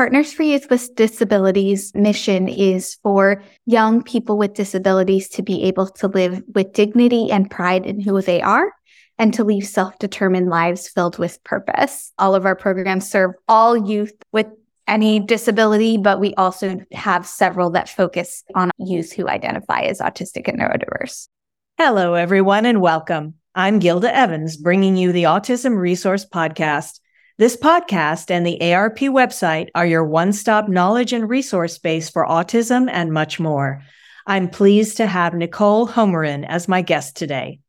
Partners for Youth with Disabilities mission is for young people with disabilities to be able to live with dignity and pride in who they are and to lead self determined lives filled with purpose. All of our programs serve all youth with any disability, but we also have several that focus on youth who identify as autistic and neurodiverse. Hello, everyone, and welcome. I'm Gilda Evans, bringing you the Autism Resource Podcast. This podcast and the ARP website are your one stop knowledge and resource base for autism and much more. I'm pleased to have Nicole Homerin as my guest today.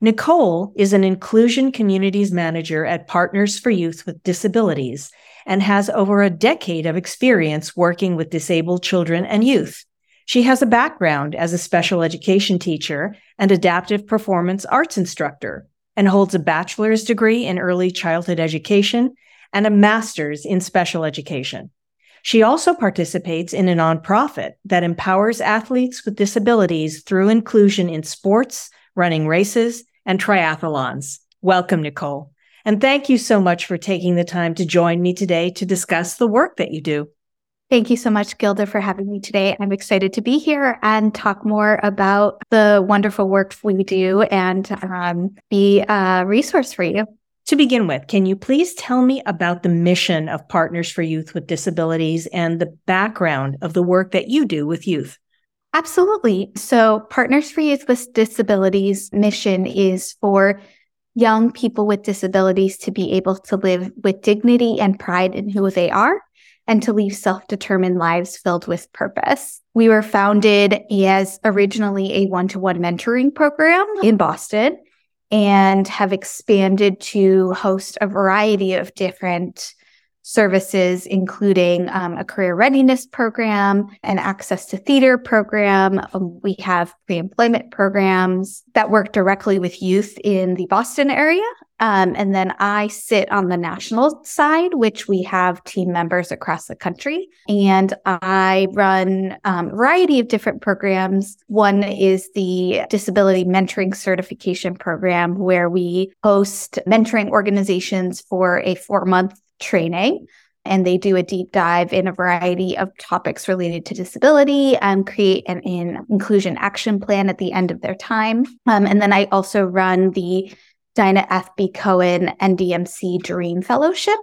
Nicole is an inclusion communities manager at Partners for Youth with Disabilities and has over a decade of experience working with disabled children and youth. She has a background as a special education teacher and adaptive performance arts instructor and holds a bachelor's degree in early childhood education and a master's in special education. She also participates in a nonprofit that empowers athletes with disabilities through inclusion in sports, running races, and triathlons. Welcome, Nicole. And thank you so much for taking the time to join me today to discuss the work that you do. Thank you so much, Gilda, for having me today. I'm excited to be here and talk more about the wonderful work we do and um, be a resource for you. To begin with, can you please tell me about the mission of Partners for Youth with Disabilities and the background of the work that you do with youth? Absolutely. So, Partners for Youth with Disabilities mission is for young people with disabilities to be able to live with dignity and pride in who they are and to lead self determined lives filled with purpose. We were founded as originally a one to one mentoring program in Boston and have expanded to host a variety of different services, including um, a career readiness program, an access to theater program. Um, we have pre employment programs that work directly with youth in the Boston area. Um, and then I sit on the national side, which we have team members across the country. And I run um, a variety of different programs. One is the Disability Mentoring Certification Program, where we host mentoring organizations for a four month training and they do a deep dive in a variety of topics related to disability and create an, an inclusion action plan at the end of their time. Um, and then I also run the Dinah F.B. Cohen NDMC Dream Fellowship,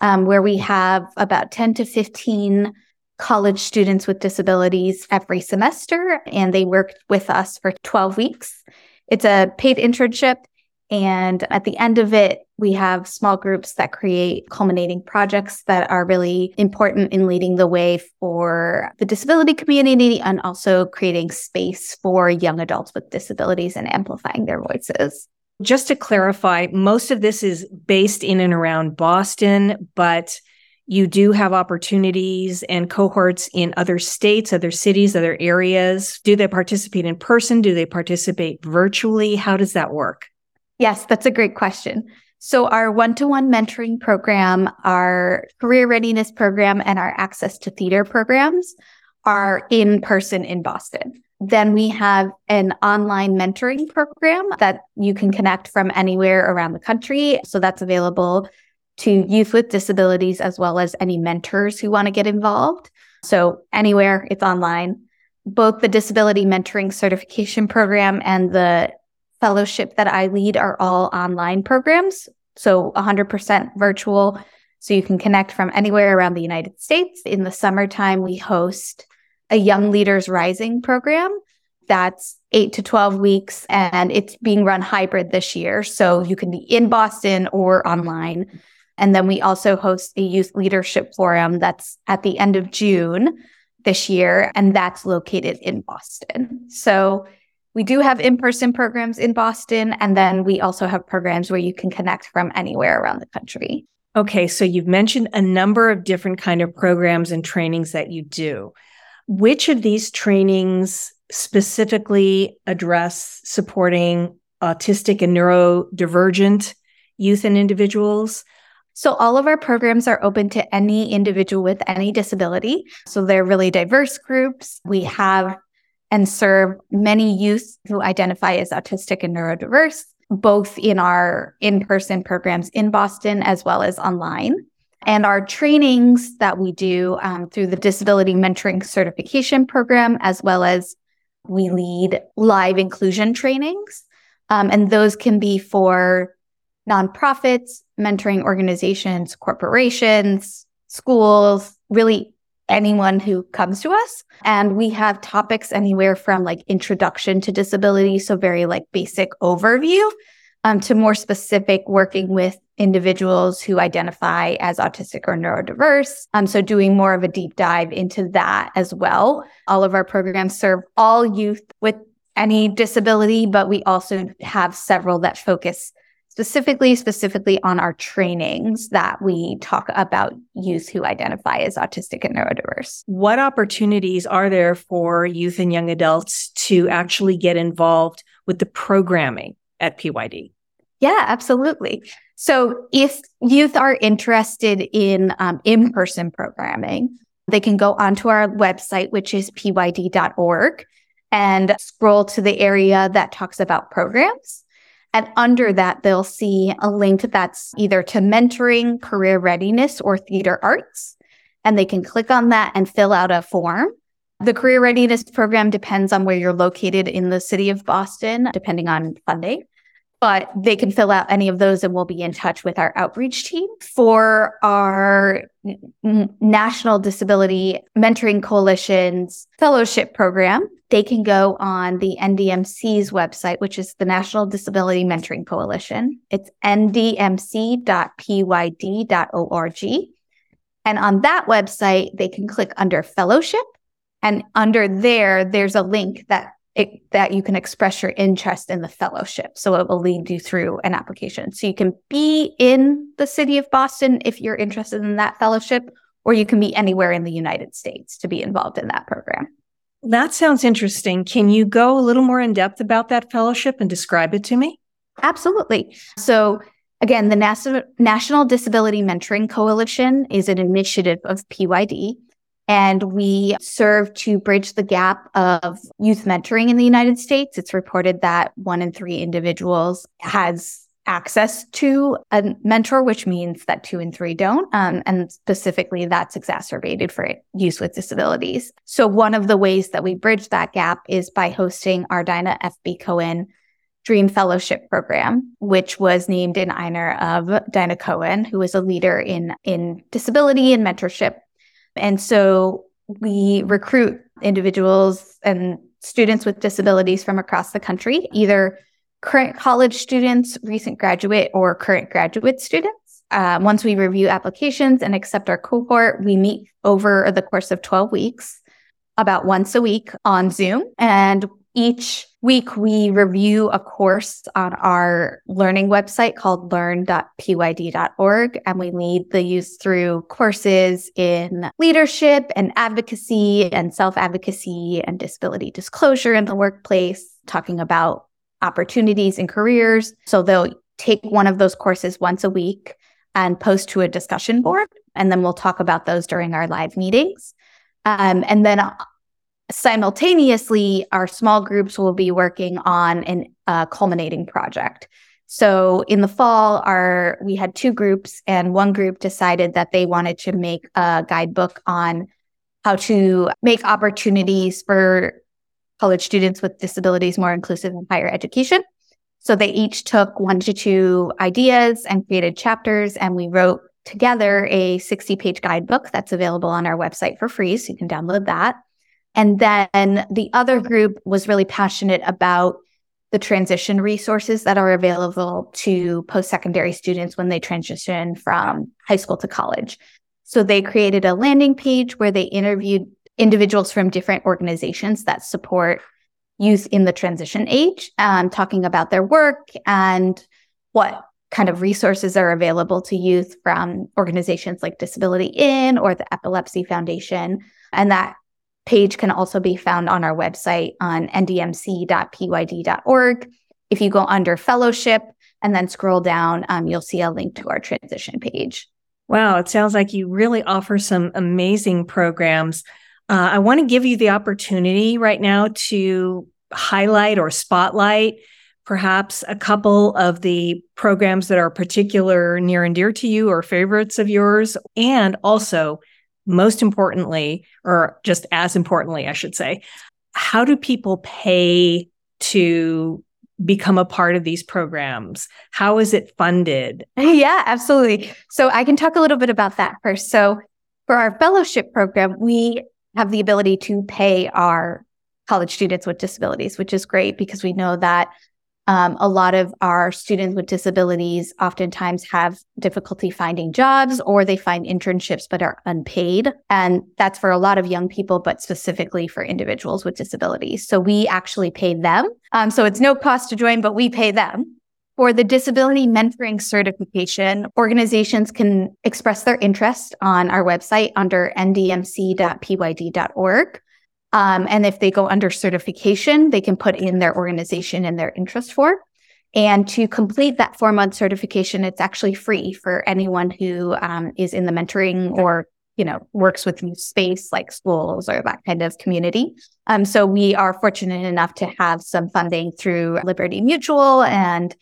um, where we have about 10 to 15 college students with disabilities every semester, and they work with us for 12 weeks. It's a paid internship and at the end of it, we have small groups that create culminating projects that are really important in leading the way for the disability community and also creating space for young adults with disabilities and amplifying their voices. Just to clarify, most of this is based in and around Boston, but you do have opportunities and cohorts in other states, other cities, other areas. Do they participate in person? Do they participate virtually? How does that work? Yes, that's a great question. So, our one to one mentoring program, our career readiness program, and our access to theater programs are in person in Boston. Then we have an online mentoring program that you can connect from anywhere around the country. So, that's available to youth with disabilities as well as any mentors who want to get involved. So, anywhere it's online. Both the disability mentoring certification program and the fellowship that I lead are all online programs. So 100% virtual. So you can connect from anywhere around the United States. In the summertime, we host a Young Leaders Rising program that's eight to 12 weeks and it's being run hybrid this year. So you can be in Boston or online. And then we also host a youth leadership forum that's at the end of June this year, and that's located in Boston. So we do have in-person programs in Boston and then we also have programs where you can connect from anywhere around the country. Okay, so you've mentioned a number of different kind of programs and trainings that you do. Which of these trainings specifically address supporting autistic and neurodivergent youth and individuals? So, all of our programs are open to any individual with any disability. So, they're really diverse groups. We have and serve many youth who identify as autistic and neurodiverse, both in our in person programs in Boston as well as online. And our trainings that we do um, through the Disability Mentoring Certification Program, as well as we lead live inclusion trainings. Um, and those can be for nonprofits, mentoring organizations, corporations, schools, really anyone who comes to us. And we have topics anywhere from like introduction to disability, so very like basic overview, um, to more specific working with individuals who identify as autistic or neurodiverse. Um, so doing more of a deep dive into that as well. All of our programs serve all youth with any disability, but we also have several that focus specifically specifically on our trainings that we talk about youth who identify as autistic and neurodiverse. What opportunities are there for youth and young adults to actually get involved with the programming at PYD? Yeah, absolutely. So if youth are interested in um, in-person programming, they can go onto our website, which is pyd.org, and scroll to the area that talks about programs. And under that, they'll see a link that's either to mentoring, career readiness, or theater arts. And they can click on that and fill out a form. The career readiness program depends on where you're located in the city of Boston, depending on funding but they can fill out any of those and we'll be in touch with our outreach team for our National Disability Mentoring Coalition's fellowship program. They can go on the NDMC's website, which is the National Disability Mentoring Coalition. It's ndmc.pyd.org. And on that website, they can click under fellowship. And under there, there's a link that it, that you can express your interest in the fellowship. So it will lead you through an application. So you can be in the city of Boston if you're interested in that fellowship, or you can be anywhere in the United States to be involved in that program. That sounds interesting. Can you go a little more in depth about that fellowship and describe it to me? Absolutely. So, again, the National Disability Mentoring Coalition is an initiative of PYD and we serve to bridge the gap of youth mentoring in the United States. It's reported that one in three individuals has access to a mentor, which means that two and three don't. Um, and specifically, that's exacerbated for youth with disabilities. So, one of the ways that we bridge that gap is by hosting our Dinah F.B. Cohen Dream Fellowship Program, which was named in honor of Dinah Cohen, who is a leader in, in disability and mentorship and so we recruit individuals and students with disabilities from across the country, either current college students, recent graduate, or current graduate students. Uh, once we review applications and accept our cohort, we meet over the course of 12 weeks, about once a week on Zoom. And each week, we review a course on our learning website called learn.pyd.org, and we lead the youth through courses in leadership and advocacy and self advocacy and disability disclosure in the workplace, talking about opportunities and careers. So they'll take one of those courses once a week and post to a discussion board, and then we'll talk about those during our live meetings. Um, and then simultaneously, our small groups will be working on a uh, culminating project. So in the fall, our we had two groups, and one group decided that they wanted to make a guidebook on how to make opportunities for college students with disabilities more inclusive in higher education. So they each took one to two ideas and created chapters, and we wrote together a 60 page guidebook that's available on our website for free. So you can download that. And then the other group was really passionate about the transition resources that are available to post secondary students when they transition from high school to college. So they created a landing page where they interviewed individuals from different organizations that support youth in the transition age, um, talking about their work and what kind of resources are available to youth from organizations like Disability In or the Epilepsy Foundation. And that page can also be found on our website on ndmc.pyd.org. If you go under fellowship and then scroll down, um, you'll see a link to our transition page. Wow, it sounds like you really offer some amazing programs. Uh, I want to give you the opportunity right now to highlight or spotlight perhaps a couple of the programs that are particular near and dear to you or favorites of yours, and also, most importantly, or just as importantly, I should say, how do people pay to become a part of these programs? How is it funded? Yeah, absolutely. So I can talk a little bit about that first. So for our fellowship program, we have the ability to pay our college students with disabilities, which is great because we know that um, a lot of our students with disabilities oftentimes have difficulty finding jobs or they find internships but are unpaid. And that's for a lot of young people, but specifically for individuals with disabilities. So we actually pay them. Um, so it's no cost to join, but we pay them. For the disability mentoring certification, organizations can express their interest on our website under ndmc.pyd.org. Um, and if they go under certification, they can put in their organization and their interest for. And to complete that four month certification, it's actually free for anyone who um, is in the mentoring or you know works with youth space like schools or that kind of community. Um, so we are fortunate enough to have some funding through Liberty Mutual and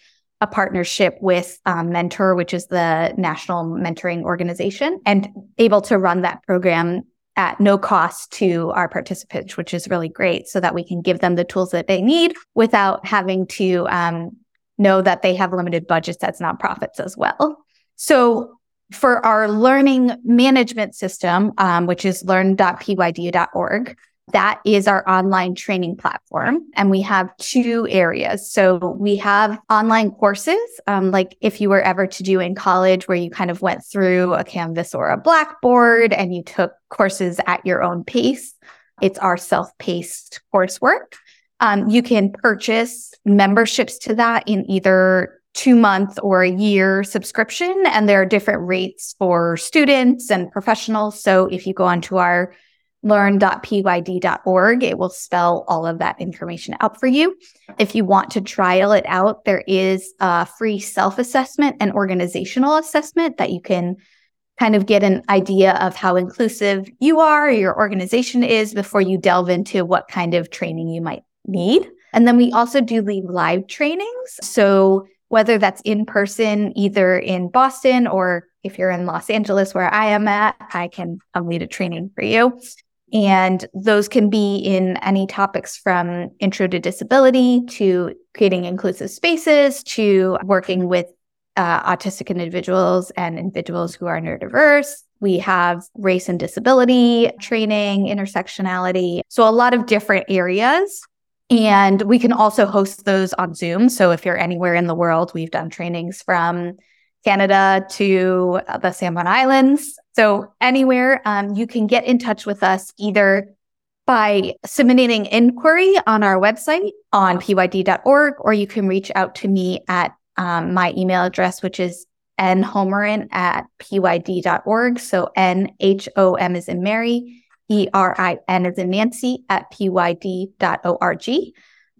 a partnership with um, Mentor, which is the national mentoring organization, and able to run that program at no cost to our participants, which is really great so that we can give them the tools that they need without having to um, know that they have limited budgets as nonprofits as well. So for our learning management system, um, which is learn.pyd.org, that is our online training platform. And we have two areas. So we have online courses, um, like if you were ever to do in college, where you kind of went through a Canvas or a Blackboard and you took courses at your own pace. It's our self paced coursework. Um, you can purchase memberships to that in either two month or a year subscription, and there are different rates for students and professionals. So if you go onto our learn.pyd.org. It will spell all of that information out for you. If you want to trial it out, there is a free self assessment and organizational assessment that you can kind of get an idea of how inclusive you are, your organization is before you delve into what kind of training you might need. And then we also do lead live trainings. So whether that's in person, either in Boston or if you're in Los Angeles, where I am at, I can lead a training for you. And those can be in any topics from intro to disability to creating inclusive spaces to working with uh, autistic individuals and individuals who are neurodiverse. We have race and disability training, intersectionality. So, a lot of different areas. And we can also host those on Zoom. So, if you're anywhere in the world, we've done trainings from Canada to the Solomon Islands. So anywhere um, you can get in touch with us either by submitting inquiry on our website on pyd.org, or you can reach out to me at um, my email address, which is nhomerin at pyd.org. So N H O M is in Mary, E R I N is in Nancy at pyd.org.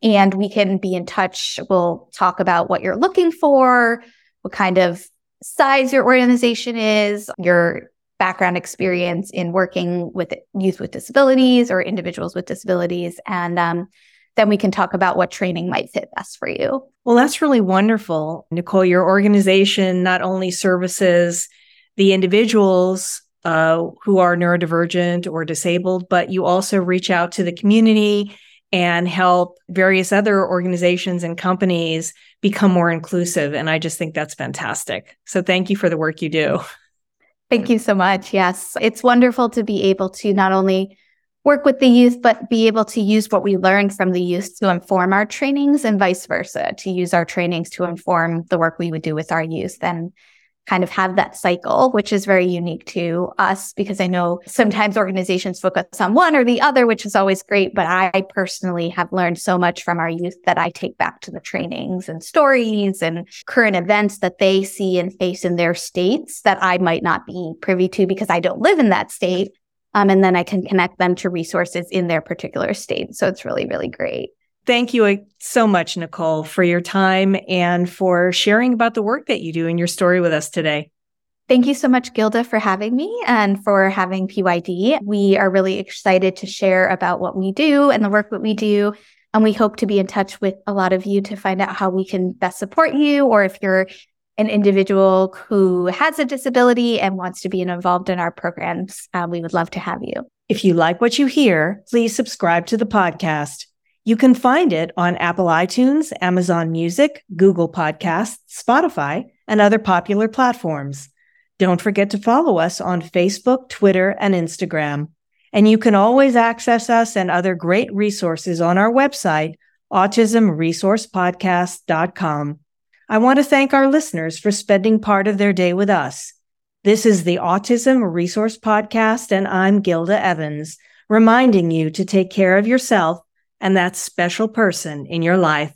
And we can be in touch. We'll talk about what you're looking for, what kind of size your organization is, your background experience in working with youth with disabilities or individuals with disabilities. And um, then we can talk about what training might fit best for you. Well, that's really wonderful. Nicole, your organization not only services the individuals uh, who are neurodivergent or disabled, but you also reach out to the community and help various other organizations and companies become more inclusive. And I just think that's fantastic. So thank you for the work you do. Thank you so much. Yes, it's wonderful to be able to not only work with the youth, but be able to use what we learn from the youth to inform our trainings and vice versa, to use our trainings to inform the work we would do with our youth. And kind of have that cycle, which is very unique to us because I know sometimes organizations focus on one or the other, which is always great. But I personally have learned so much from our youth that I take back to the trainings and stories and current events that they see and face in their states that I might not be privy to because I don't live in that state. Um, and then I can connect them to resources in their particular state. So it's really, really great. Thank you uh, so much, Nicole, for your time and for sharing about the work that you do and your story with us today. Thank you so much, Gilda, for having me and for having PYD. We are really excited to share about what we do and the work that we do And we hope to be in touch with a lot of you to find out how we can best support you, or if you're an individual who has a disability and wants to be involved in our programs, uh, we would love to have you. If you like what you hear, please subscribe to the podcast. You can find it on Apple iTunes, Amazon Music, Google Podcasts, Spotify, and other popular platforms. Don't forget to follow us on Facebook, Twitter, and Instagram. And you can always access us and other great resources on our website, autismresourcepodcast.com. I want to thank our listeners for spending part of their day with us. This is the Autism Resource Podcast, and I'm Gilda Evans, reminding you to take care of yourself and that special person in your life.